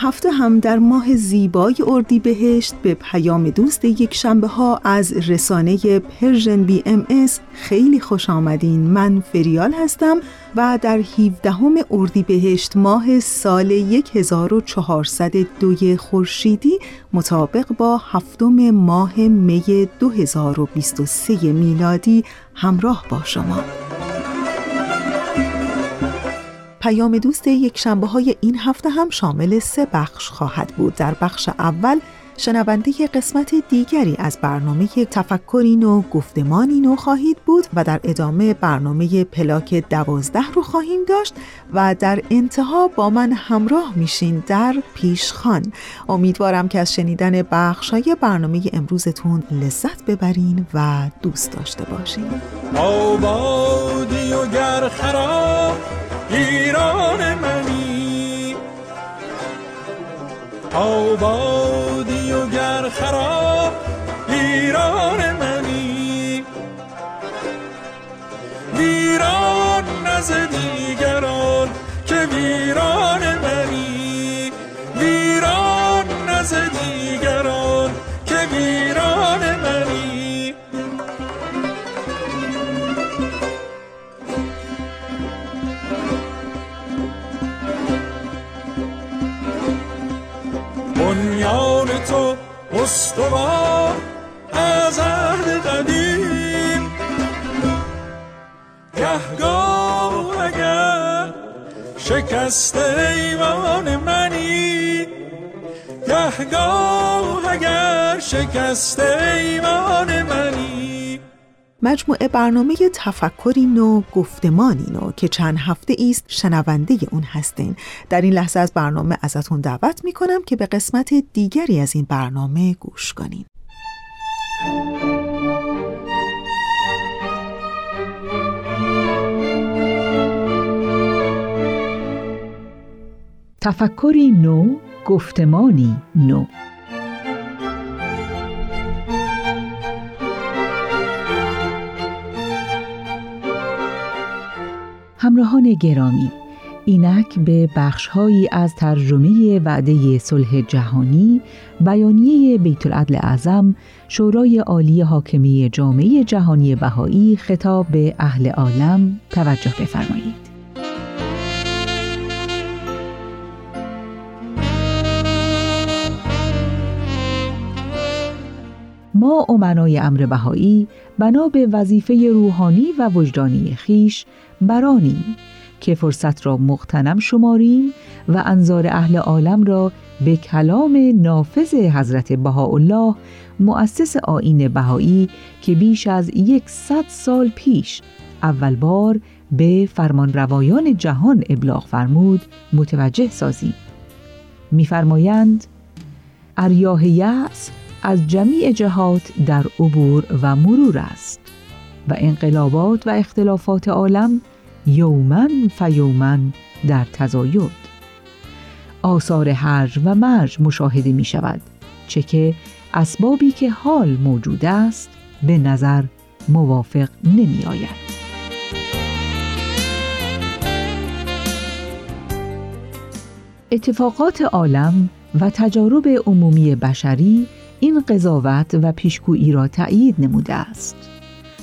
هفدهم در ماه زیبای اردی بهشت به پیام دوست یک شنبه ها از رسانه Persian BMS خیلی خوش آمدین. من فریال هستم و در 17 اردی بهشت ماه سال 1402 خورشیدی مطابق با هفتم ماه می 2023 میلادی همراه با شما. پیام دوست یک شنبه های این هفته هم شامل سه بخش خواهد بود. در بخش اول شنونده قسمت دیگری از برنامه تفکری نو گفتمانی نو خواهید بود و در ادامه برنامه پلاک دوازده رو خواهیم داشت و در انتها با من همراه میشین در پیشخان. امیدوارم که از شنیدن بخش های برنامه امروزتون لذت ببرین و دوست داشته باشین. آبادی و گر ایران منی. آبادی و گر خراب ایران منی. ویران نز دیگران که ویران منی. ویران نز دیگران که ویران تو استوار از عهد قدیم. گهگاه اگر شکست ایوان منی. گهگاه اگر شکست ایوان منی. مجموعه برنامه تفکری نو گفتمانی نو که چند هفته است شنونده اون هستین. در این لحظه از برنامه ازتون دعوت می‌کنم که به قسمت دیگری از این برنامه گوش کنین. تفکری نو گفتمانی نو. همراهان گرامی اینک به بخشهایی از ترجمه وعده صلح جهانی بیانیه بیت العدل اعظم شورای عالی حاکمی جامعه جهانی بهایی خطاب به اهل عالم توجه بفرمایید. ما امنای امر بهایی بنا به وظیفه روحانی و وجدانی خیش برانیم که فرصت را مقتنم شماریم و انظار اهل عالم را به کلام نافذ حضرت بهاءالله مؤسس آین بهایی که بیش از یکصد سال پیش اول بار به فرمان روایان جهان ابلاغ فرمود متوجه سازیم. میفرمایند اریاه یأس از جمیع جهات در عبور و مرور است و انقلابات و اختلافات عالم یومن فیومن در تزاید آثار هرج و مرج مشاهده می شود چه که اسبابی که حال موجود است به نظر موافق نمی آید. اتفاقات عالم و تجارب عمومی بشری این قضاوت و پیشگویی را تأیید نموده است.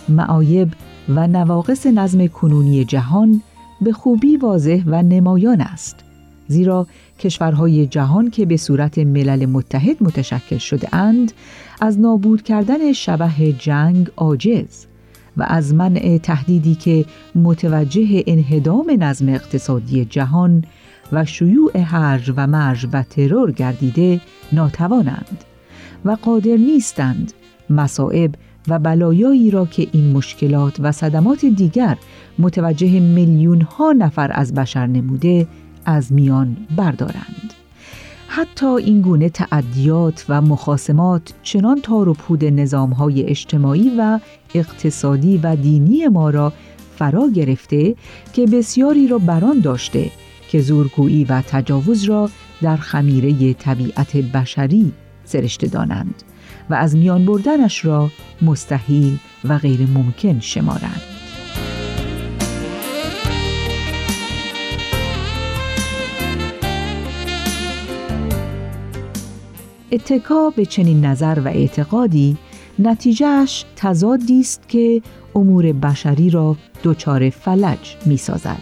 معایب و نواقص نظم کنونی جهان به خوبی واضح و نمایان است. زیرا کشورهای جهان که به صورت ملل متحد متشکل شده اند از نابود کردن شبه جنگ عاجز و از منع تهدیدی که متوجه انهدام نظم اقتصادی جهان و شیوع هرج و مرج و ترور گردیده ناتوانند و قادر نیستند مصائب و بلایایی را که این مشکلات و صدمات دیگر متوجه میلیون ها نفر از بشر نموده از میان بردارند. حتی این گونه تعدیات و مخاسمات چنان تار و پود نظام های اجتماعی و اقتصادی و دینی ما را فرا گرفته که بسیاری را بران داشته که زورگویی و تجاوز را در خمیره طبیعت بشری سرشته دانند و از میان بردنش را مستحیل و غیر ممکن شمارند. اتکا به چنین نظر و اعتقادی نتیجهش تضادی است که امور بشری را دچار فلج می سازد.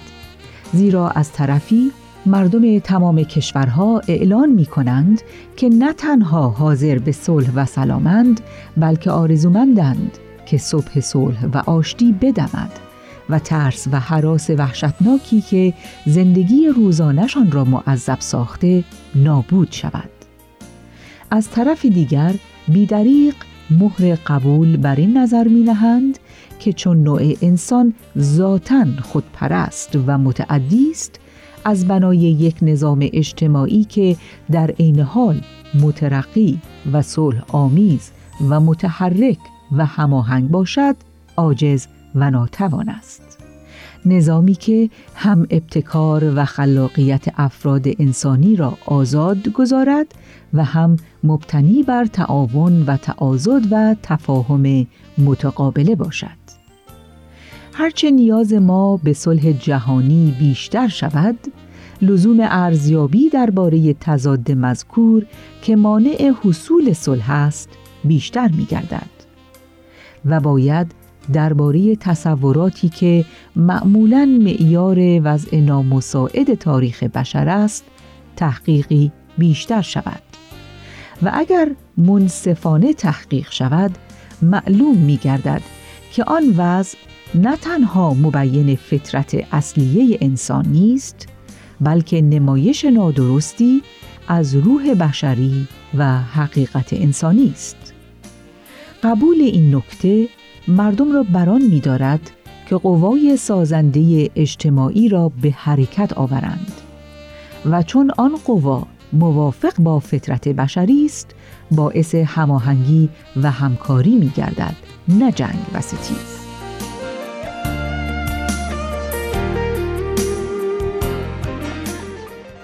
زیرا از طرفی مردم تمام کشورها اعلان می کنند که نه تنها حاضر به صلح و سلامند بلکه آرزومندند که صبح صلح و آشتی بدمد و ترس و حراس وحشتناکی که زندگی روزانشان را معذب ساخته نابود شود. از طرف دیگر بیدریق مهر قبول بر این نظر می نهند که چون نوع انسان ذاتا خودپرست و متعدی است از بنای یک نظام اجتماعی که در عین حال مترقی و صلح آمیز و متحرک و هماهنگ باشد عاجز و ناتوان است. نظامی که هم ابتکار و خلاقیت افراد انسانی را آزاد گذارد و هم مبتنی بر تعاون و تعاضد و تفاهم متقابله باشد. هرچه نیاز ما به صلح جهانی بیشتر شود لزوم ارزیابی درباره تضاد مذکور که مانع حصول صلح است بیشتر می گردد و باید درباره تصوراتی که معمولا معیار وضع نامساعد تاریخ بشر است تحقیقی بیشتر شود. و اگر منصفانه تحقیق شود معلوم می گردد که آن وضع نه تنها مبین فطرت اصلیه انسان نیست بلکه نمایش نادرستی از روح بشری و حقیقت انسانی است. قبول این نکته مردم را بران می دارد که قوای سازنده اجتماعی را به حرکت آورند و چون آن قوا موافق با فطرت بشری است باعث هماهنگی و همکاری می گردد نه جنگ و ستیز.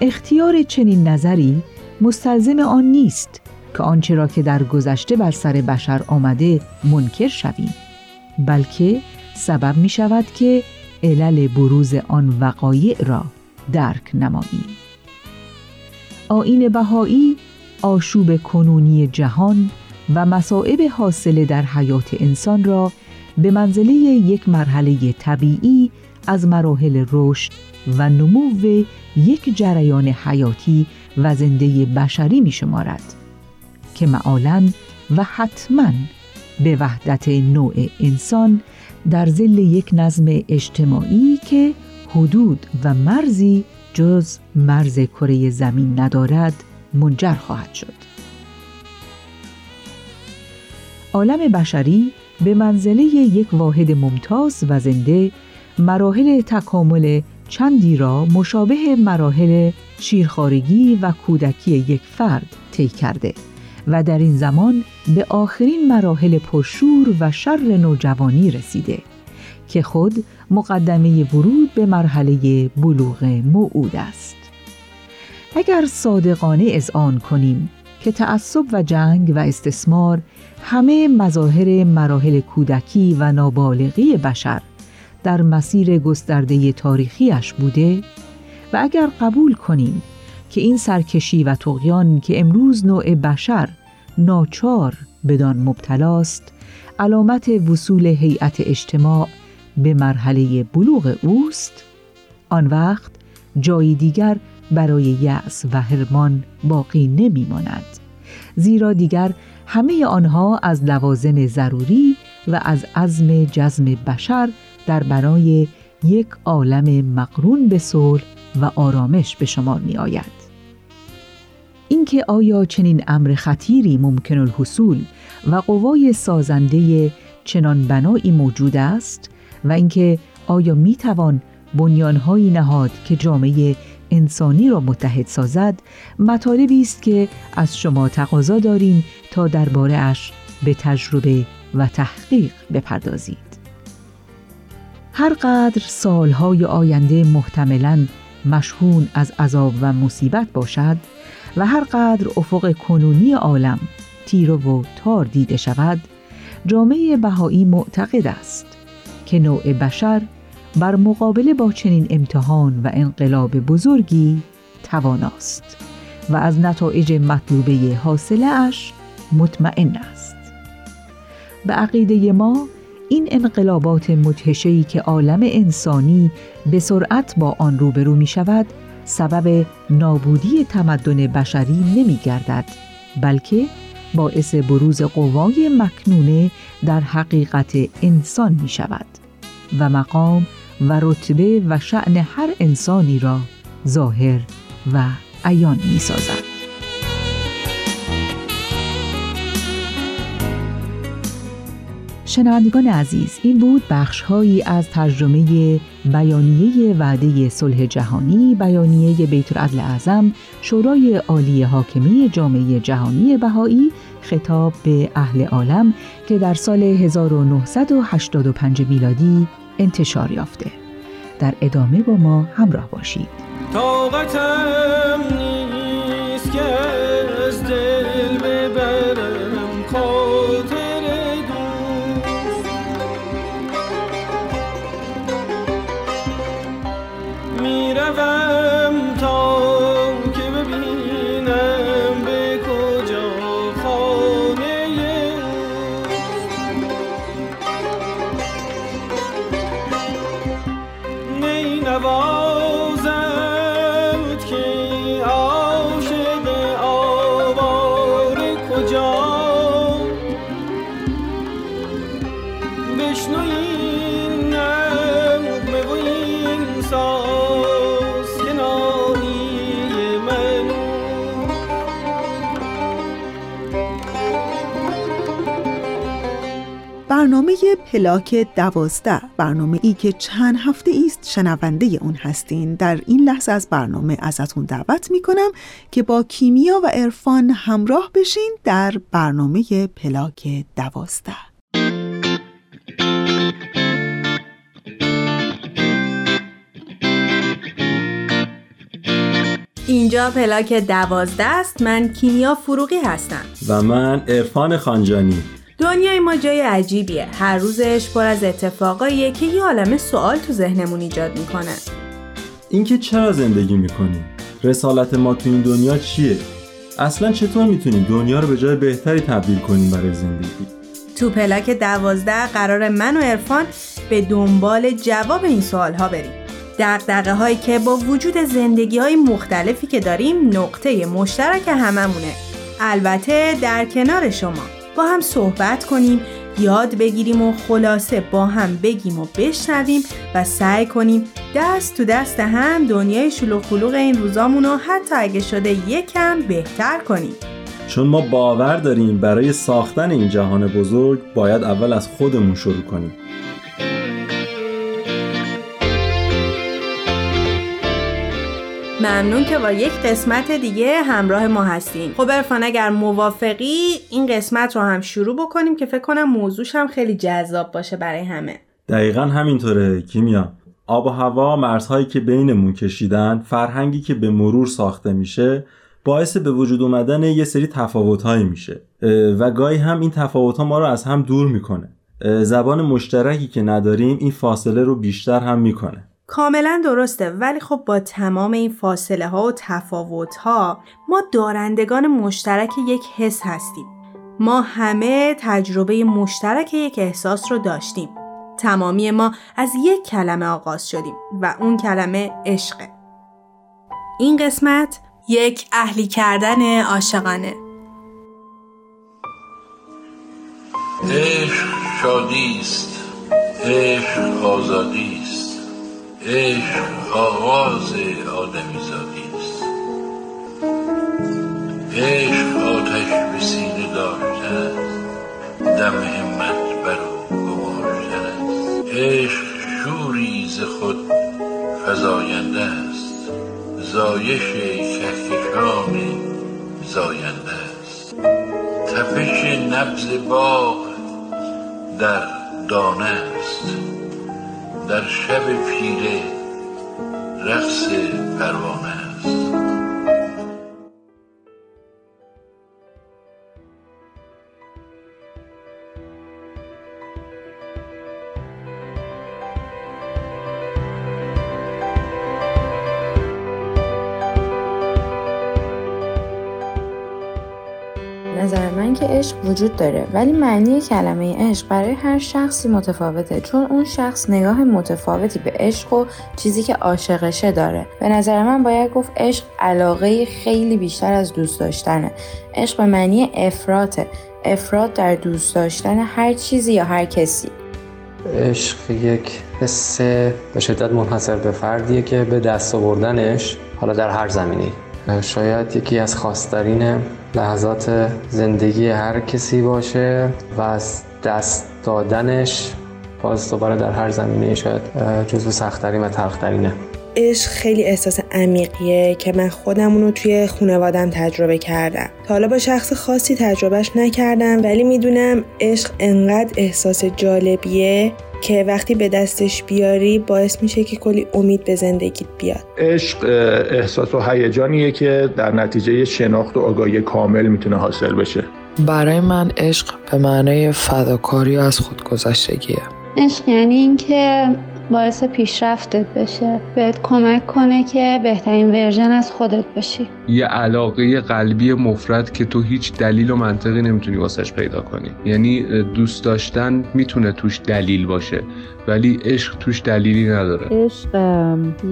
اختیار چنین نظری مستلزم آن نیست که آنچه را که در گذشته بر سر بشر آمده منکر شویم بلکه سبب می شود که علل بروز آن وقایع را درک نماییم. آین بهایی آشوب کنونی جهان و مصائب حاصل در حیات انسان را به منزله یک مرحله طبیعی از مراحل رشد و نمو یک جریان حیاتی و زنده بشری می شمارد که معالا و حتما به وحدت نوع انسان در زل یک نظم اجتماعی که حدود و مرزی جز مرز کره زمین ندارد منجر خواهد شد. عالم بشری به منزله یک واحد ممتاز و زنده مراحل تکامل چندی را مشابه مراحل شیرخارگی و کودکی یک فرد طی کرده و در این زمان به آخرین مراحل پرشور و شر نوجوانی رسیده که خود مقدمه ورود به مرحله بلوغ موعود است. اگر صادقانه آن کنیم که تعصب و جنگ و استثمار همه مظاهر مراحل کودکی و نابالغی بشر در مسیر گسترده تاریخیش بوده و اگر قبول کنیم که این سرکشی و تقیان که امروز نوع بشر ناچار بدان مبتلاست علامت وصول هیئت اجتماع به مرحله بلوغ اوست آن وقت جایی دیگر برای یأس و هرمان باقی نمی ماند. زیرا دیگر همه آنها از لوازم ضروری و از عزم جزم بشر در بنای یک عالم مقرون به صلح و آرامش به شمار می آید. اینکه آیا چنین امر خطیری ممکن الحصول و قوای سازنده چنان بنایی موجود است و اینکه آیا می توان بنیانهایی نهاد که جامعه انسانی را متحد سازد مطالبی است که از شما تقاضا داریم تا درباره اش به تجربه و تحقیق بپردازید هر قدر سالهای آینده محتملا مشهون از عذاب و مصیبت باشد و هر قدر افق کنونی عالم تیر و تار دیده شود جامعه بهایی معتقد است که نوع بشر بر مقابله با چنین امتحان و انقلاب بزرگی تواناست و از نتایج مطلوبه حاصله اش مطمئن است. به عقیده ما این انقلابات مدهشه‌ای که عالم انسانی به سرعت با آن روبرو می شود سبب نابودی تمدن بشری نمی گردد بلکه باعث بروز قوای مکنونه در حقیقت انسان می شود و مقام و رتبه و شعن هر انسانی را ظاهر و عیان می سازد. شنوندگان عزیز این بود بخشهایی از ترجمه بیانیه وعده صلح جهانی بیانیه بیت العدل اعظم شورای عالی حاکمی جامعه جهانی بهایی خطاب به اهل عالم که در سال 1985 میلادی انتشار یافته. در ادامه با ما همراه باشید. طاقتم نیست که پلاک دوازده برنامه ای که چند هفته است شنونده اون هستین. در این لحظه از برنامه ازتون دعوت می کنم که با کیمیا و عرفان همراه بشین در برنامه پلاک دوازده. اینجا پلاک دوازده است. من کیمیا فروغی هستم. و من عرفان خانجانی. دنیای ما جای عجیبیه. هر روزش پر از اتفاقاییه که یه عالمه سوال تو ذهنمون ایجاد می‌کنه. اینکه چرا زندگی می‌کنیم؟ رسالت ما تو این دنیا چیه؟ اصلا چطور می‌تونیم دنیا رو به جای بهتری تبدیل کنیم برای زندگی؟ تو پلاک دوازده قرار من و عرفان به دنبال جواب این سوال ها بریم. دقدقه هایی که با وجود زندگی های مختلفی که داریم نقطه مشترک هممونه. البته در کنار شما. با هم صحبت کنیم یاد بگیریم و خلاصه با هم بگیم و بشنویم و سعی کنیم دست تو دست هم دنیای شلوغ خلوغ این روزامون رو حتی اگه شده یکم بهتر کنیم. چون ما باور داریم برای ساختن این جهان بزرگ باید اول از خودمون شروع کنیم. ممنون که با یک قسمت دیگه همراه ما هستین. خب ارفان اگر موافقی این قسمت رو هم شروع بکنیم که فکر کنم موضوعش هم خیلی جذاب باشه برای همه. دقیقا همینطوره کیمیا. آب و هوا مرزهایی که بینمون کشیدن فرهنگی که به مرور ساخته میشه باعث به وجود اومدن یه سری تفاوتهایی میشه. و گاهی هم این تفاوتها ما رو از هم دور می‌کنه. زبان مشترکی که نداریم این فاصله رو بیشتر هم می‌کنه. کاملا درسته ولی خب با تمام این فاصله ها و تفاوت ها ما دارندگان مشترک یک حس هستیم. ما همه تجربه مشترک یک احساس رو داشتیم. تمامی ما از یک کلمه آغاز شدیم و اون کلمه عشقه این قسمت یک اهلی کردن عاشقانه. عشق شادی است. عشق آزادی است. عشق آغاز آدمی زادی است. عشق آتش به سینه داشتن است. دم همت بر او گماشتن است. عشق شوری ز خود فزاینده است. زایش کهکشان زاینده است. تپش نبز باغ در دانه است. در شب پیره رقص پروانه. عشق وجود داره. ولی معنی کلمه عشق برای هر شخصی متفاوته چون اون شخص نگاه متفاوتی به عشق و چیزی که عاشقشه داره. به نظر من باید گفت عشق علاقه خیلی بیشتر از دوست داشتنه. عشق به معنی افراطه. افراد در دوست داشتن هر چیزی یا هر کسی. عشق یک حس به شدت منحصر به فردیه که به دست آوردنش حالا در هر زمینی شاید یکی از خاصترین لحظات زندگی هر کسی باشه و از دست دادنش باز دوباره در هر زمینه شاید جزو سختترین و تلخترینه. عشق خیلی احساس عمیقیه که من خودم رو توی خانوادم تجربه کردم. تا حالا با شخص خاصی تجربهش نکردم ولی می‌دونم عشق انقدر احساس جالبیه که وقتی به دستش بیاری باعث میشه که کلی امید به زندگیت بیاد. عشق احساس و هیجانیه که در نتیجه شناخت و آگاهی کامل می‌تونه حاصل بشه. برای من عشق به معنای فداکاری از خودگذشتگیه. عشق یعنی اینکه باعث پیشرفتت بشه. بهت کمک کنه که بهترین ورژن از خودت باشی یه علاقه قلبی مفرد که تو هیچ دلیل و منطقی نمی‌تونی واسش پیدا کنی. یعنی دوست داشتن می‌تونه توش دلیل باشه. ولی عشق توش دلیلی نداره. عشق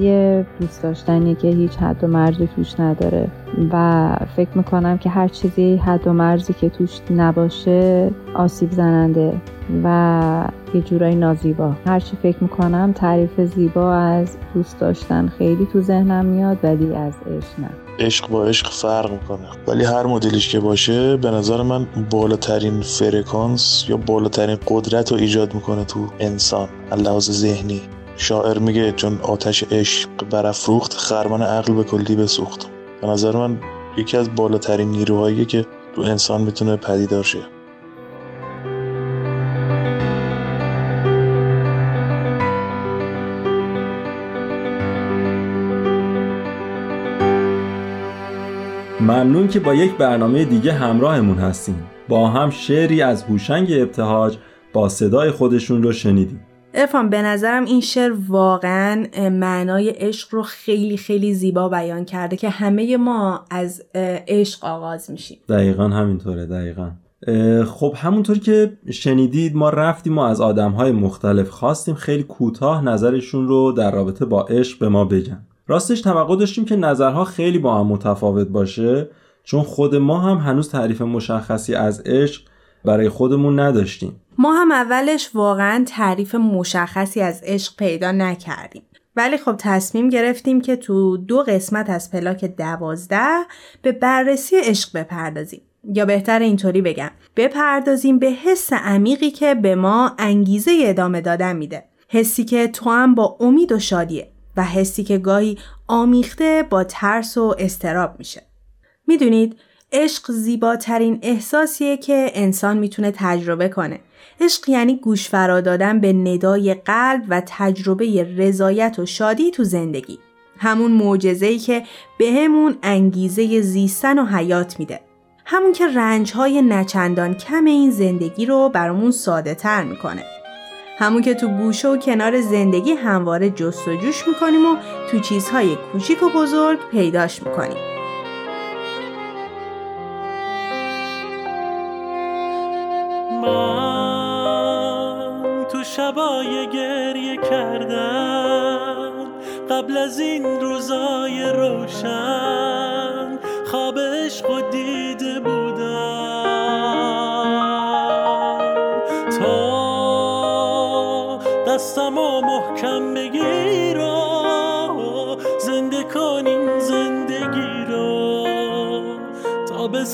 یه دوست داشتنی که هیچ حد و مرزی توش نداره و فکر می‌کنم که هر چیزی حد و مرزی که توش نباشه آسیب زننده و یه جورایی نازیبا. هرچی فکر می‌کنم تعریف زیبا از دوست داشتن خیلی تو ذهنم میاد ولی از عشق نه. عشق با عشق فرق می‌کنه. ولی هر مدلش که باشه به نظر من بالاترین فرکانس یا بالاترین قدرت رو ایجاد می‌کنه تو انسان لحاظ ذهنی. شاعر میگه چون آتش عشق برافروخت خرمن عقل به کلی بسوخت. به نظر من یکی از بالاترین نیروهایی که تو انسان می‌تونه پدیدار شه. ممنون که با یک برنامه دیگه همراهمون هستیم. با هم شعری از هوشنگ ابتهاج با صدای خودشون رو شنیدیم. ارفان به نظرم این شعر واقعا معنای عشق رو خیلی خیلی زیبا بیان کرده که همه ما از عشق آغاز میشیم. دقیقا همینطوره دقیقا. خب همونطور که شنیدید ما رفتیم و از آدمهای مختلف خواستیم خیلی کوتاه نظرشون رو در رابطه با عشق به ما بگن. راستش توقع داشتیم که نظرها خیلی با هم متفاوت باشه چون خود ما هم هنوز تعریف مشخصی از عشق برای خودمون نداشتیم. ما هم اولش واقعا تعریف مشخصی از عشق پیدا نکردیم. ولی خب تصمیم گرفتیم که تو دو قسمت از پلاک دوازده به بررسی عشق بپردازیم. یا بهتر اینطوری بگم بپردازیم به حس عمیقی که به ما انگیزه ادامه دادن میده. حسی که تو هم با امید و شادیه. و حسی که گاهی آمیخته با ترس و استراب میشه. می‌دونید عشق زیباترین احساسیه که انسان می‌تونه تجربه کنه. عشق یعنی گوش فرا دادن به ندای قلب و تجربه رضایت و شادی تو زندگی. همون معجزه‌ای که بهمون انگیزه زیستن و حیات میده همون که رنجهای نچندان کم این زندگی رو برامون ساده تر می‌کنه همون که تو گوشه و کنار زندگی همواره جست و جوش می‌کنیم و تو چیزهای کوچیک و بزرگ پیداش می‌کنیم. من تو شبای گریه کردم قبل از این روزای روشن.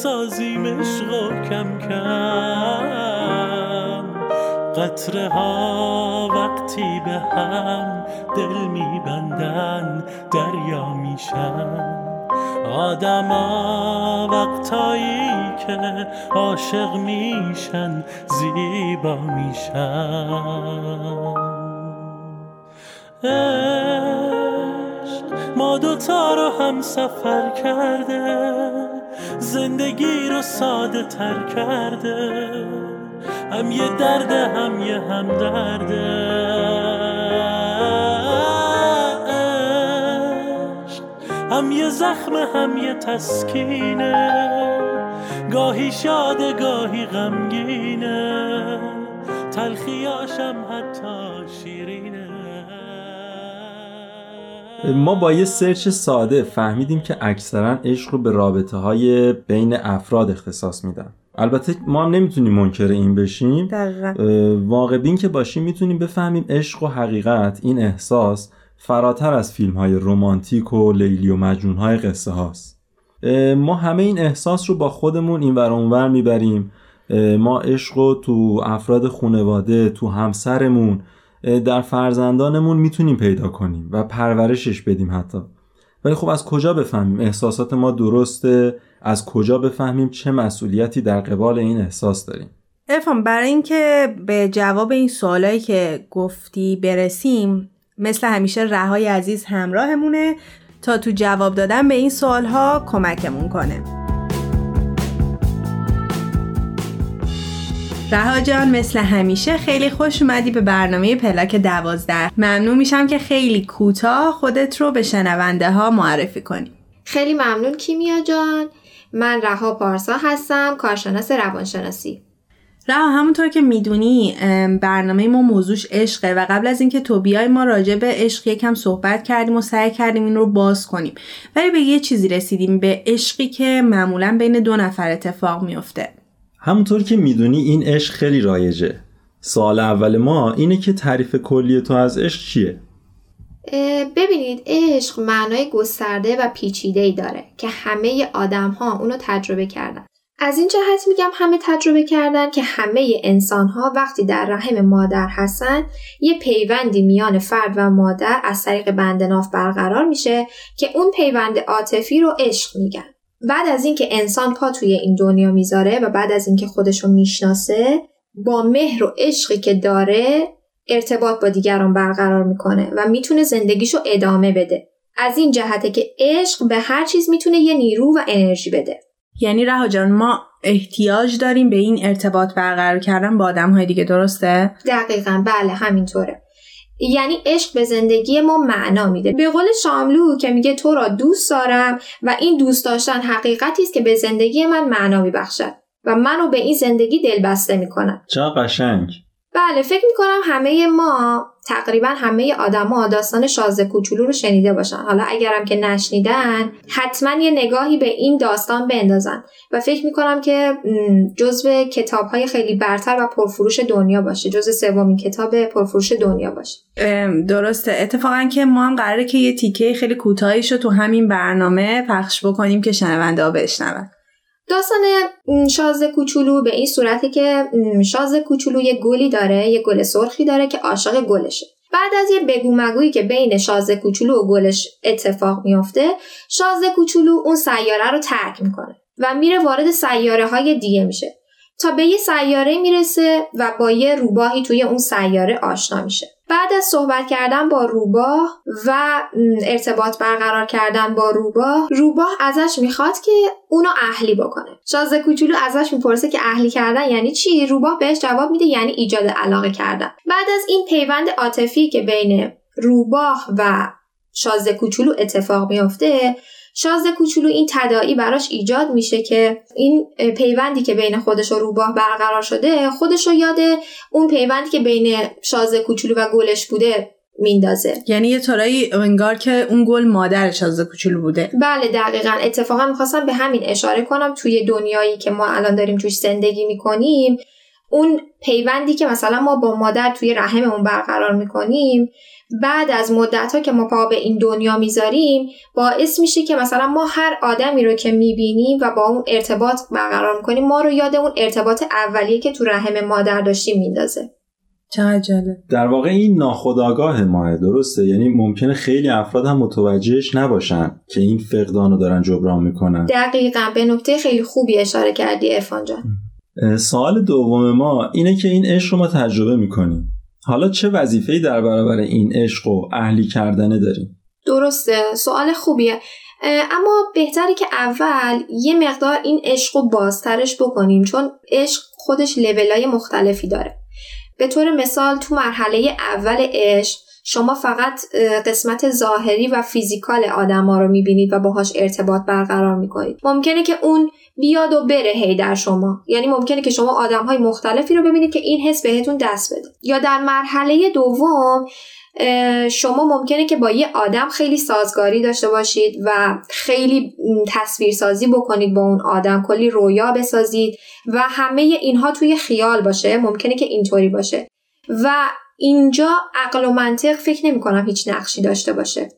تا بسازیم عشق کم کم. قطره ها وقتی به هم دل میبندن دریا میشن. آدما وقتایی که عاشق میشن زیبا میشن. عشق ما دوتا رو هم سفر کرده. زندگی رو ساده تر کرده. هم یه درده هم یه هم درده هم یه زخم هم یه تسکینه. گاهی شاده گاهی غمگینه. تلخیاشم حتی شیرینه. ما با یه سرچ ساده فهمیدیم که اکثرا عشق رو به رابطه های بین افراد اختصاص میدن. البته ما هم نمی‌تونیم منکر این بشیم. واقع بین که باشیم می‌تونیم بفهمیم عشق و حقیقت این احساس فراتر از فیلم های رومانتیک و لیلی و مجنون های قصه هاست. ما همه این احساس رو با خودمون این ور اونور می‌بریم. ما عشق رو تو افراد خانواده تو همسرمون در فرزندانمون می‌تونیم پیدا کنیم و پرورشش بدیم حتی. ولی خب از کجا بفهمیم؟ احساسات ما درسته؟ از کجا بفهمیم؟ چه مسئولیتی در قبال این احساس داریم؟ ارفان برای اینکه به جواب این سوالایی که گفتی برسیم مثل همیشه رهای عزیز همراهمونه تا تو جواب دادن به این سوالها کمکمون کنه. رها جان مثل همیشه خیلی خوش اومدی به برنامه پلاک دوازده. ممنون میشم که خیلی کوتاه خودت رو به شنونده ها معرفی کنی. خیلی ممنون کیمیا جان. من رها پارسا هستم کارشناس روانشناسی. رها همونطور که می‌دونی برنامه ما موضوعش عشقه و قبل از اینکه تو بیای ما راجع به عشق یکم صحبت کردیم و سعی کردیم این رو باز کنیم. ولی به یه چیزی رسیدیم به عشقی که معمولا بین دو نفر اتفاق میفته همونطور که می‌دونی این عشق خیلی رایجه. سوال اول ما اینه که تعریف کلی تو از عشق چیه؟ ببینید عشق معنای گسترده و پیچیده ای داره که همه آدم ها اونو تجربه کردن. از این جهت میگم همه تجربه کردن که همه انسان ها وقتی در رحم مادر هستن یه پیوندی میان فرد و مادر از طریق بند ناف برقرار میشه که اون پیوند عاطفی رو عشق میگن. بعد از اینکه انسان پا توی این دنیا می‌ذاره و بعد از اینکه خودش رو می‌شناسه با مهر و عشقی که داره ارتباط با دیگران برقرار می‌کنه و می‌تونه زندگیشو ادامه بده. از این جهته که عشق به هر چیز می‌تونه یه نیرو و انرژی بده. یعنی رها جان ما احتیاج داریم به این ارتباط برقرار کردن با آدم های دیگه درسته؟ دقیقا بله همینطوره. یعنی عشق به زندگی ما معنا میده. به قول شاملو که میگه تو را دوست دارم و این دوست داشتن حقیقتی است که به زندگی من معنا میبخشد و منو به این زندگی دلبسته می‌کند. چه قشنگ. بله فکر می‌کنم همه ما تقریبا همه آدما داستان شازده کوچولو رو شنیده باشن. حالا اگرم که نشنیدن حتما یه نگاهی به این داستان بندازن. و فکر می‌کنم که جزو کتاب های خیلی برتر و پرفروش دنیا باشه. جزو سومین کتاب پرفروش دنیا باشه. درسته. اتفاقا که ما هم قراره که یه تیکه خیلی کوتاهیش رو تو همین برنامه پخش بکنیم که شنونده ها بشنون. داستان شازده کوچولو به این صورته که شازده کوچولو یه گلی داره یه گل سرخی داره که عاشق گلشه. بعد از یه بگو مگویی که بین شازده کوچولو و گلش اتفاق میافته شازده کوچولو اون سیاره رو ترک می‌کنه و میره وارد سیاره های دیگه میشه. تا به یه سیاره می‌رسه و با یه روباهی توی اون سیاره آشنا میشه. بعد از صحبت کردن با روباه و ارتباط برقرار کردن با روباه روباه ازش می‌خواد که اونو اهلی بکنه. شازده کوچولو ازش می‌پرسه که اهلی کردن یعنی چی؟ روباه بهش جواب میده یعنی ایجاد علاقه کردن. بعد از این پیوند عاطفی که بین روباه و شازده کوچولو اتفاق میافته شازده کوچولو این تداعی براش ایجاد میشه که این پیوندی که بین خودش و روباه برقرار شده خودش رو یاد اون پیوندی که بین شازده کوچولو و گلش بوده میندازه. یعنی یه طورایی انگار که اون گل مادر شازده کوچولو بوده. بله دقیقا. اتفاقا می‌خواستم به همین اشاره کنم توی دنیایی که ما الان داریم توش زندگی می‌کنیم. اون پیوندی که مثلا ما با مادر توی رحممون برقرار می‌کنیم بعد از مدت ها که ما پا به این دنیا می‌ذاریم باعث میشه که مثلا ما هر آدمی رو که می‌بینیم و با اون ارتباط برقرار می‌کنیم ما رو یاد اون ارتباط اولیه که تو رحم مادر داشتیم میندازه. چقدر جالب. در واقع این ناخداگاه ماه درسته یعنی ممکنه خیلی افراد هم متوجهش نباشن که این فقدان رو دارن جبران می‌کنن. دقیقا به نکته خیلی خوبی اشاره کردی ارفان جان. سوال دوم ما اینه که این عشق رو ما تجربه می‌کنیم. حالا چه وظیفه‌ای در برابر این عشق و اهلی کردنه داریم؟ درسته سوال خوبیه. اما بهتره که اول یه مقدار این عشق رو بازترش بکنیم چون عشق خودش لولای مختلفی داره. به طور مثال تو مرحله اول عشق شما فقط قسمت ظاهری و فیزیکال آدما رو می‌بینید و باهاش ارتباط برقرار می‌کنید. ممکنه که اون بیاد و بره هی در شما. یعنی ممکنه که شما آدم های مختلفی رو ببینید که این حس بهتون دست بده. یا در مرحله دوم شما ممکنه که با یه آدم خیلی سازگاری داشته باشید و خیلی تصویرسازی بکنید با اون آدم کلی رویا بسازید و همه اینها توی خیال باشه. ممکنه که اینطوری باشه. و اینجا عقل و منطق فکر نمی کنم هیچ نقشی داشته باشه.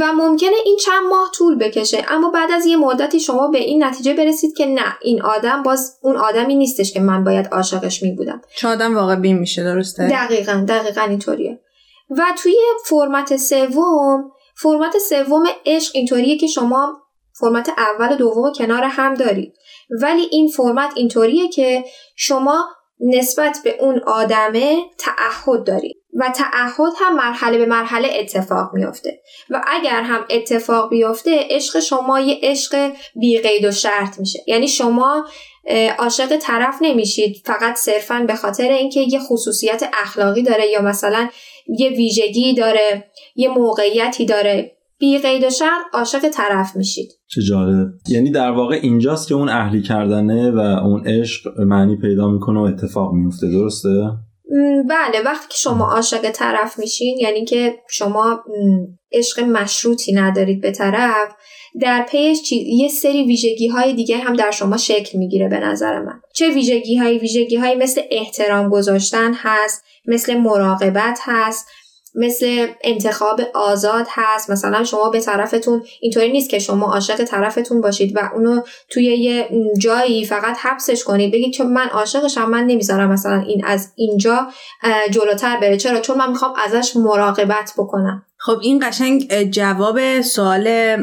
و ممکنه این چند ماه طول بکشه اما بعد از یه مدتی شما به این نتیجه برسید که نه این آدم باز اون آدمی نیستش که من باید عاشقش می بودم چه آدم واقع بین میشه درسته؟ دقیقا دقیقا اینطوریه. و توی فرمت سوم فرمت سوم عشق اینطوریه که شما فرمت اول و دوم کنار هم دارید. ولی این فرمت اینطوریه که شما نسبت به اون آدمه تعهد دارید و تعهد هم مرحله به مرحله اتفاق میافته. و اگر هم اتفاق بیفته عشق شما یه عشق بی قید و شرط میشه. یعنی شما عاشق طرف نمیشید. فقط صرفا به خاطر اینکه یه خصوصیت اخلاقی داره یا مثلا یه ویژگی داره یه موقعیتی داره. بی قید و شرط عاشق طرف میشید. چه جالب. یعنی در واقع اینجاست که اون اهلی کردنه و اون عشق معنی پیدا می‌کنه و اتفاق میفته درسته؟ بله وقتی که شما عاشق طرف میشین یعنی که شما عشق مشروطی ندارید به طرف در پیش یه سری ویژگی های دیگه هم در شما شکل می‌گیره به نظر من. چه ویژگی های ویژگی های مثل احترام گذاشتن هست مثل مراقبت هست مثل انتخاب آزاد هست. مثلا شما به طرفتون اینطوری نیست که شما عاشق طرفتون باشید و اونو توی یه جایی فقط حبسش کنید. بگید چون من عاشقشم من نمی‌ذارم مثلا این از اینجا جلوتر بره. چرا؟ چون من می‌خوام ازش مراقبت بکنم. خب این قشنگ جواب سوال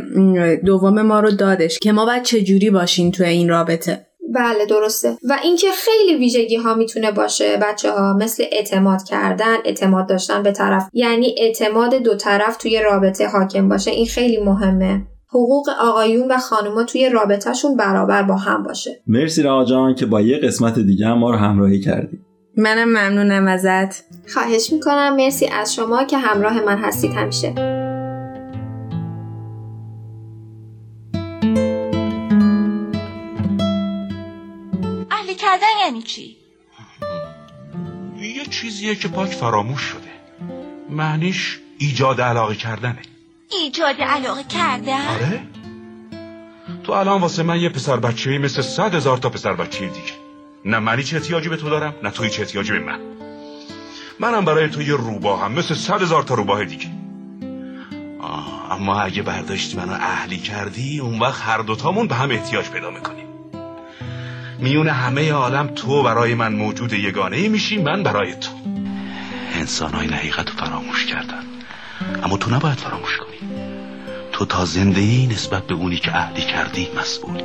دوم ما رو دادش که ما باید چجوری باشیم توی این رابطه؟ بله درسته. و اینکه خیلی ویژگی ها می‌تونه باشه بچه ها مثل اعتماد کردن اعتماد داشتن به طرف یعنی اعتماد دو طرف توی رابطه حاکم باشه این خیلی مهمه. حقوق آقایون و خانوما توی رابطهشون برابر با هم باشه. مرسی رها جان که با یه قسمت دیگه هم ما رو همراهی کردی. منم ممنونم ازت. خواهش می‌کنم. مرسی از شما که همراه من هستید همیشه. کردن یعنی چی؟ یه چیزیه که پاک فراموش شده. معنیش ایجاد علاقه کردنه. ایجاد علاقه کردن؟ آره. تو الان واسه من یه پسر بچه مثل صد هزار تا پسر بچه دیگه. نه منی چه احتیاجی به تو دارم نه توی چه احتیاجی به من. منم برای تو یه روباهم مثل صد هزار تا روباه دیگه. آه اما اگه برداشتی منو اهلی کردی اون وقت هر دوتامون به هم احتیاج پیدا می‌کنیم. میون همه عالم تو برای من موجود یگانه ای میشی من برای تو. انسان های حقیقت رو فراموش کردن. اما تو نباید فراموش کنی. تو تا زنده ای نسبت به اونی که عهدی کردی مسئولی.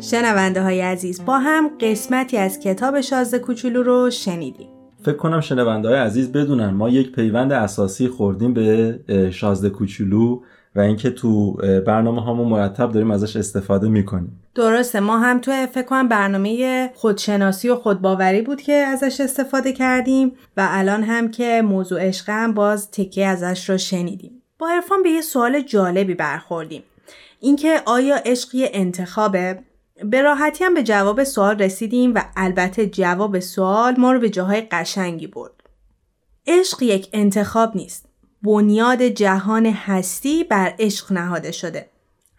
شنونده های عزیز با هم قسمتی از کتاب شازده کوچولو رو شنیدیم. فکر کنم شنونده های عزیز بدونن ما یک پیوند اساسی خوردیم به شازده کوچولو. و اینکه تو برنامه هامون مرتب داریم ازش استفاده می‌کنیم. درسته. ما هم تو فکر کنم برنامه خودشناسی و خودباوری بود که ازش استفاده کردیم و الان هم که موضوع عشق هم باز تکه ازش رو شنیدیم. با عرفان به یه سوال جالبی برخوردیم. اینکه آیا عشق یه انتخابه؟ به راحتی هم به جواب سوال رسیدیم و البته جواب سوال ما رو به جاهای قشنگی برد. عشق یک انتخاب نیست. بنیاد جهان هستی بر عشق نهاده شده.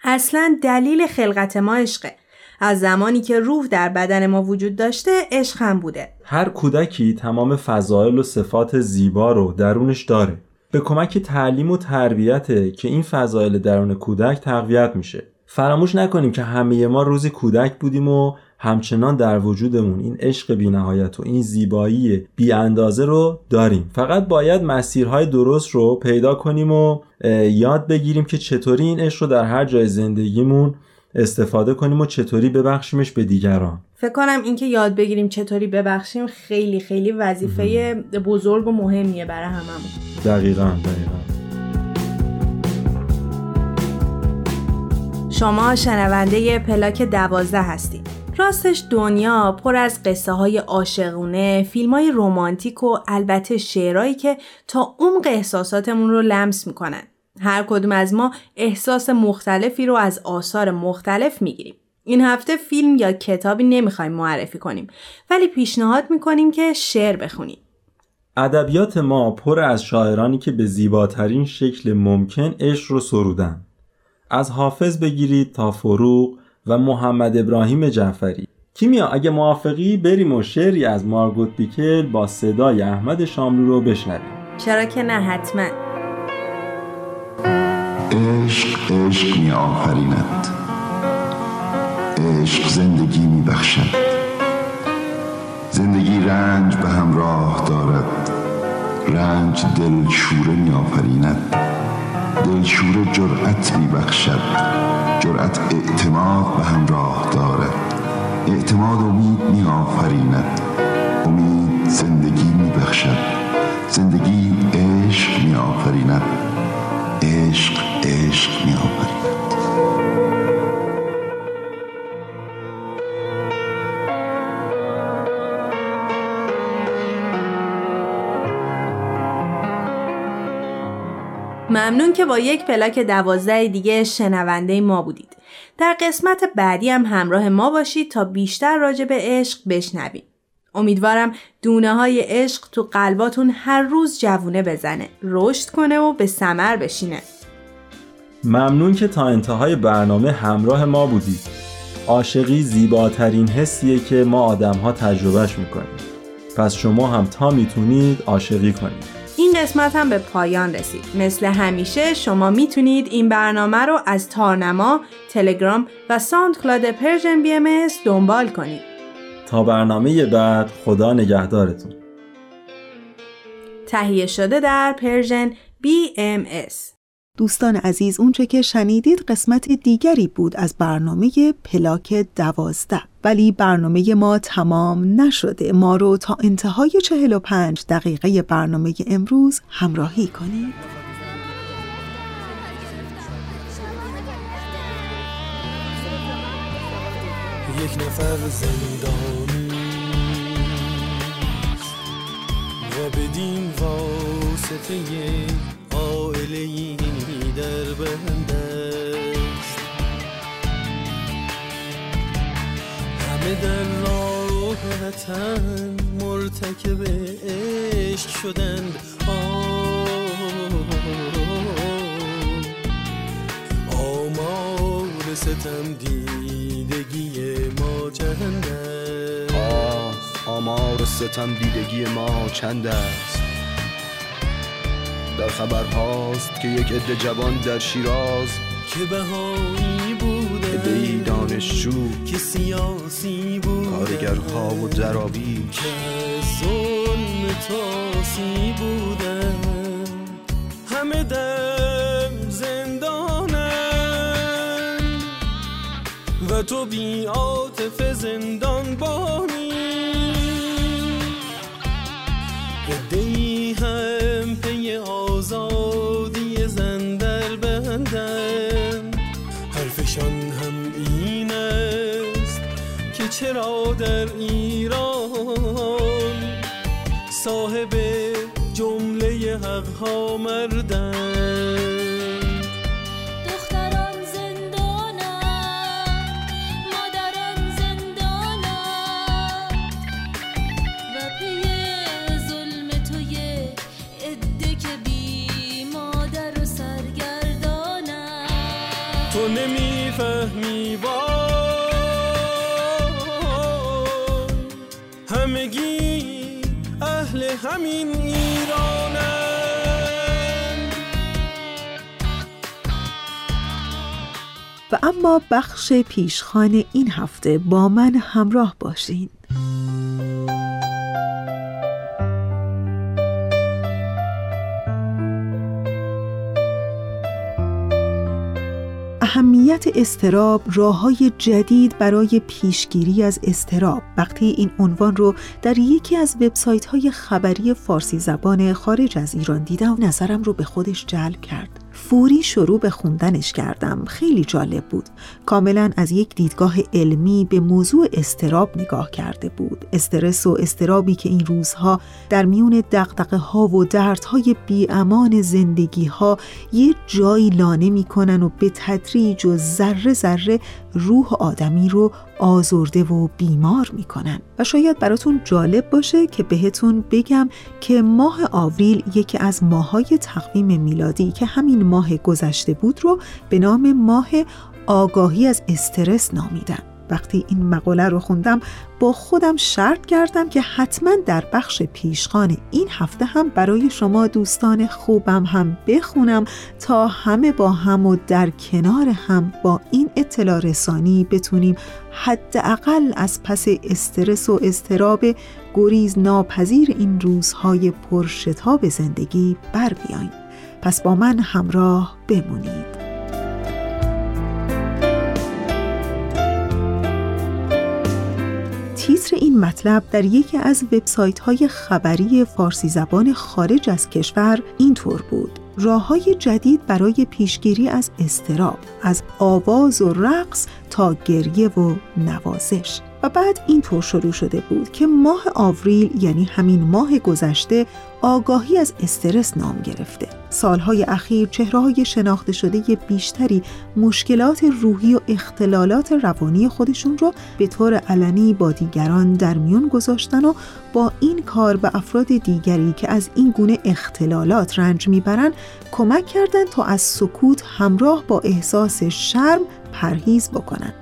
اصلا دلیل خلقت ما عشقه. از زمانی که روح در بدن ما وجود داشته عشق هم بوده. هر کودکی تمام فضایل و صفات زیبا رو درونش داره. به کمک تعلیم و تربیته که این فضایل درون کودک تقویت میشه. فراموش نکنیم که همه ما روزی کودک بودیم و همچنان در وجودمون این عشق بینهایت و این زیبایی بی اندازه رو داریم. فقط باید مسیرهای درست رو پیدا کنیم و یاد بگیریم که چطوری این عشق رو در هر جای زندگیمون استفاده کنیم و چطوری ببخشیمش به دیگران. فکر کنم اینکه یاد بگیریم چطوری ببخشیم خیلی خیلی وظیفه بزرگ و مهمیه برای هممون. دقیقا دقیقا. شما شنونده پلاک دوازده هستید. راستش دنیا پر از قصه های عاشقونه، فیلم های رومانتیک و البته شعرهایی که تا عمق احساساتمون رو لمس می‌کنن. هر کدوم از ما احساس مختلفی رو از آثار مختلف می‌گیریم. این هفته فیلم یا کتابی نمی‌خوایم معرفی کنیم ولی پیشنهاد می‌کنیم که شعر بخونیم. ادبیات ما پر از شاعرانی که به زیباترین شکل ممکن عشق رو سرودن. از حافظ بگیرید تا فروغ و محمد ابراهیم جعفری. کیمیا اگه موافقی بریم و شعری از مارگوت بیکل با صدای احمد شاملو رو بشنویم. چرا که نه حتما. عشق عشق می آفریند عشق زندگی می بخشد زندگی رنج به همراه دارد. رنج دل شوره می آفریند دلشور جرأت می بخشد جرأت اعتماد به همراه دارد اعتماد امید می آفریند امید زندگی می بخشد زندگی عشق می آفریند عشق عشق می ممنون که با یک پلاک دوازده دیگه شنونده ما بودید. در قسمت بعدی هم همراه ما باشید تا بیشتر راجع به عشق بشنویم. امیدوارم دونه های عشق تو قلباتون هر روز جوونه بزنه، رشد کنه و به سمر بشینه. ممنون که تا انتهای برنامه همراه ما بودید. عاشقی زیباترین حسیه که ما آدم ها تجربهش می‌کنیم. پس شما هم تا می‌تونید عاشقی کنید. این قسمت هم به پایان رسید. مثل همیشه شما می‌تونید این برنامه رو از تارنما، تلگرام و SoundCloud Persian BM دنبال کنید. تا برنامه بعد خدا نگهدارتون. تهیه شده در پرژن BMS دوستان عزیز اونچه که شنیدید قسمت دیگری بود از برنامه پلاک دوازده. ولی برنامه ما تمام نشده. ما رو تا انتهای 45 دقیقه برنامه امروز همراهی کنید. یک نفر زندانی و بدین واسطه در بند است همه در راحتن مرتکب عشق شدند. آمار ستم دیدگی ما چند است؟ آمار ستم دیدگی ما چند است؟ در خبر هاست که یک عده جوان در شیراز که بهایی بوده. عده دانشجو که سیاسی بوده. کارگرها و درابی که ظلم تاسی بوده. همه در زندانن و و تو بی عاطف زندان بانی. چرا در ایران صاحب جمله حقها مردن؟ دختران زندانم همگی اهل همین ایرانن و اما بخش پیشخان این هفته با من همراه باشین. اهمیت استراب راه های جدید برای پیشگیری از استراب وقتی این عنوان رو در یکی از وبسایت های خبری فارسی زبان خارج از ایران دیدم نظرم رو به خودش جلب کرد. فوری شروع به خوندنش کردم. خیلی جالب بود. کاملا از یک دیدگاه علمی به موضوع استراب نگاه کرده بود. استرس و استرابی که این روزها در میون دقدقه ها و دردهای بیامان زندگی ها یه جایی لانه می‌کنن و به تدریج و ذره ذره روح آدمی رو آزرده و بیمار می‌کنن. و شاید براتون جالب باشه که بهتون بگم که ماه آوریل یکی از ماهای تقویم میلادی که همین ماه گذشته بود رو به نام ماه آگاهی از استرس نامیدن. وقتی این مقاله رو خوندم با خودم شرط کردم که حتما در بخش پیشخان این هفته هم برای شما دوستان خوبم هم بخونم تا همه با هم و در کنار هم با این اطلاع رسانی بتونیم حداقل از پس استرس و استراب گریز ناپذیر این روزهای پرشتاب زندگی بر بیاین پس با من همراه بمونید. این مطلب در یکی از وبسایت های خبری فارسی زبان خارج از کشور اینطور بود. راه های جدید برای پیشگیری از استراب از آواز و رقص تا گریه و نوازش. و بعد اینطور شروع شده بود که ماه آوریل یعنی همین ماه گذشته آگاهی از استرس نام گرفته. سالهای اخیر چهرههای شناخته شده بیشتری مشکلات روحی و اختلالات روانی خودشون رو به طور علنی با دیگران در میون گذاشتن و با این کار به افراد دیگری که از این گونه اختلالات رنج می‌برن کمک کردند تا از سکوت همراه با احساس شرم پرهیز بکنن.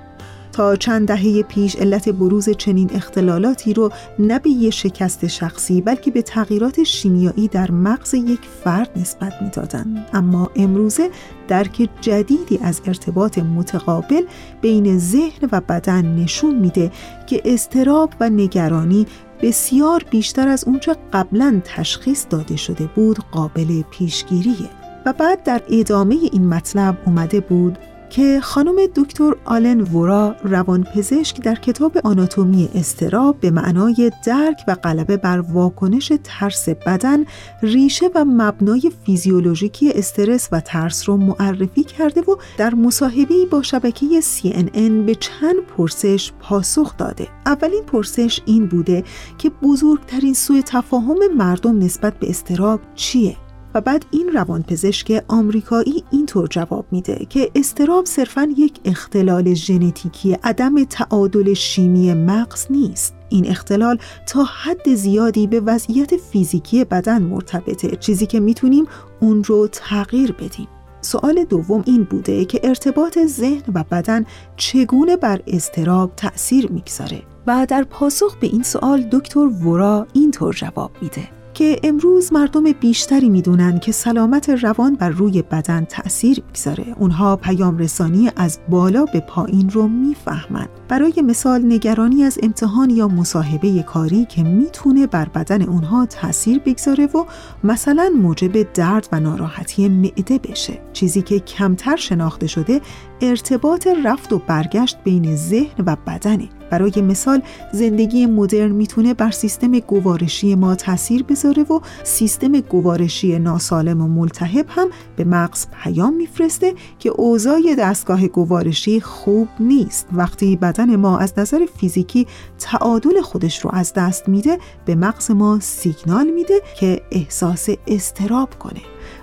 تا چند دهه پیش علت بروز چنین اختلالاتی رو نه به یه شکست شخصی بلکه به تغییرات شیمیایی در مغز یک فرد نسبت می‌دادند اما امروزه درک جدیدی از ارتباط متقابل بین ذهن و بدن نشون میده که استراب و نگرانی بسیار بیشتر از اونچه قبلا تشخیص داده شده بود قابل پیشگیریه. و بعد در ادامه این مطلب اومده بود که خانم دکتر آلن ورا روانپزشک در کتاب آناتومی استراب به معنای درک و غلبه بر واکنش ترس بدن ریشه و مبنای فیزیولوژیکی استرس و ترس رو معرفی کرده و در مصاحبه‌ای با شبکه CNN به چند پرسش پاسخ داده. اولین پرسش این بوده که بزرگترین سوء تفاهم مردم نسبت به استراب چیه؟ و بعد این روانپزشک آمریکایی اینطور جواب میده که استراب صرفا یک اختلال ژنتیکی عدم تعادل شیمی مغز نیست. این اختلال تا حد زیادی به وضعیت فیزیکی بدن مرتبطه چیزی که می‌تونیم اون رو تغییر بدیم. سوال دوم این بوده که ارتباط ذهن و بدن چگونه بر استراب تأثیر می‌گذاره؟ و در پاسخ به این سوال دکتر ورا اینطور جواب میده. که امروز مردم بیشتری می‌دونن که سلامت روان بر روی بدن تأثیر می‌گذاره. اونها پیام رسانی از بالا به پایین رو می‌فهمن. برای مثال نگرانی از امتحان یا مصاحبه کاری که می‌تونه بر بدن اونها تأثیر بگذاره و مثلا موجب درد و ناراحتی معده بشه. چیزی که کمتر شناخته شده ارتباط رفت و برگشت بین ذهن و بدنه. برای مثال زندگی مدرن می‌تونه بر سیستم گوارشی ما تاثیر بذاره و سیستم گوارشی ناسالم و ملتهب هم به مغز پیام میفرسته که اوضاع دستگاه گوارشی خوب نیست. وقتی بدن ما از نظر فیزیکی تعادل خودش رو از دست میده به مغز ما سیگنال میده که احساس استراب کنه.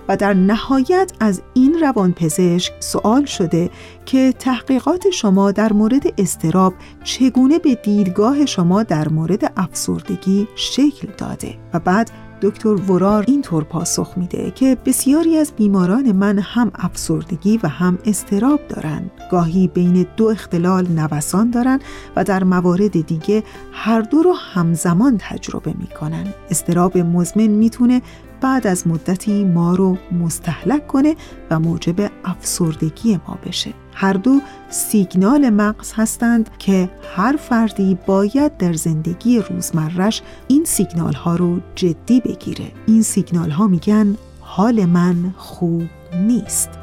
و در نهایت از این روانپزشک سوال شده که تحقیقات شما در مورد استراب چگونه به دیدگاه شما در مورد افسردگی شکل داده. و بعد دکتر ورار اینطور پاسخ میده که بسیاری از بیماران من هم افسردگی و هم استراب دارند گاهی بین دو اختلال نوسان دارند و در موارد دیگه هر دو رو همزمان تجربه می‌کنن. استراب مزمن می‌تونه بعد از مدتی ما رو مستحلک کنه و موجب افسردگی ما بشه. هر دو سیگنال مغز هستند که هر فردی باید در زندگی روزمرش این سیگنال ها رو جدی بگیره. این سیگنال ها میگن حال من خوب نیست.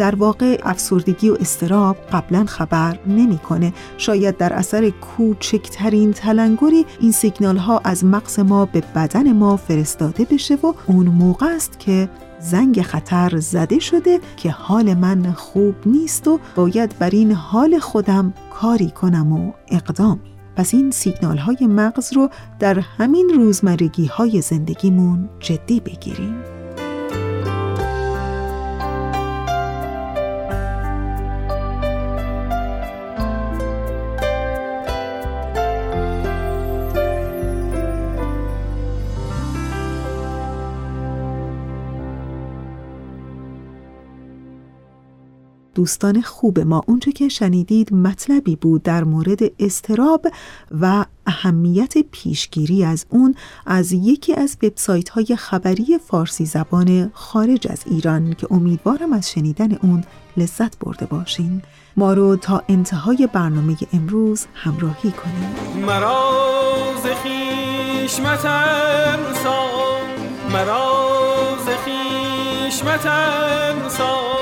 در واقع افسردگی و استراب قبلا خبر نمی‌کنه. شاید در اثر کوچکترین تلنگری این سیگنال ها از مغز ما به بدن ما فرستاده بشه و اون موقع است که زنگ خطر زده شده که حال من خوب نیست و باید بر این حال خودم کاری کنم و اقدامی پس این سیگنال های مغز رو در همین روزمرگی های زندگیمون جدی بگیریم. دوستان خوب ما. اونچه که شنیدید مطلبی بود در مورد استراب و اهمیت پیشگیری از اون از یکی از وبسایت های خبری فارسی زبان خارج از ایران که امیدوارم از شنیدن اون لذت برده باشین. ما رو تا انتهای برنامه امروز همراهی کنید مراز خیش مترسان مراز خیش مترسان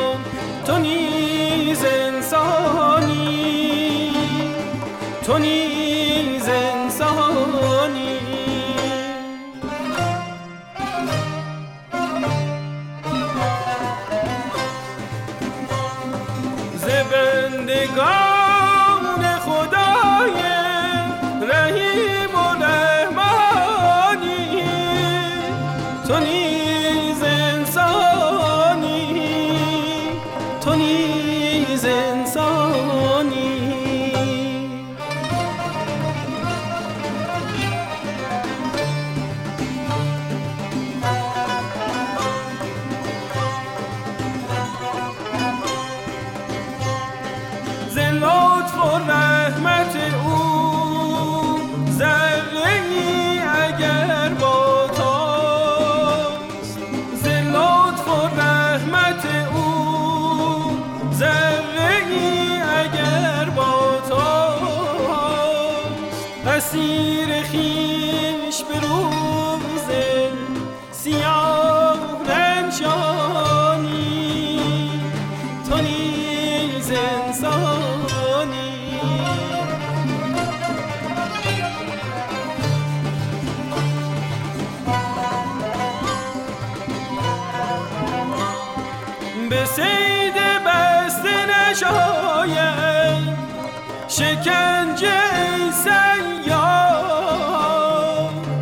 شکنجه ای سیار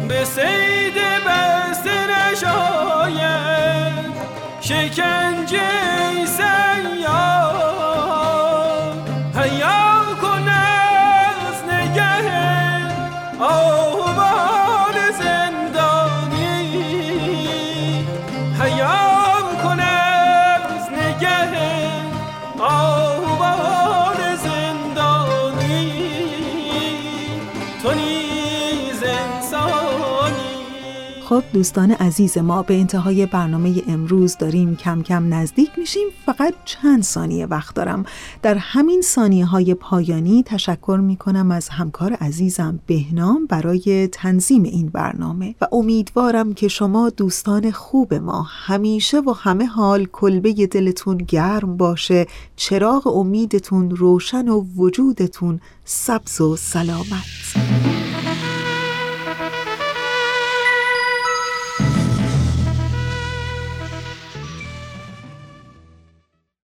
به سید بسته نشاید ای دوستان عزیز ما به انتهای برنامه امروز داریم کم کم نزدیک میشیم. فقط چند ثانیه وقت دارم. در همین ثانیه های پایانی تشکر می‌کنم از همکار عزیزم بهنام برای تنظیم این برنامه و امیدوارم که شما دوستان خوب ما همیشه و همه حال کلبه دلتون گرم باشه چراغ امیدتون روشن و وجودتون سبز و سلامت.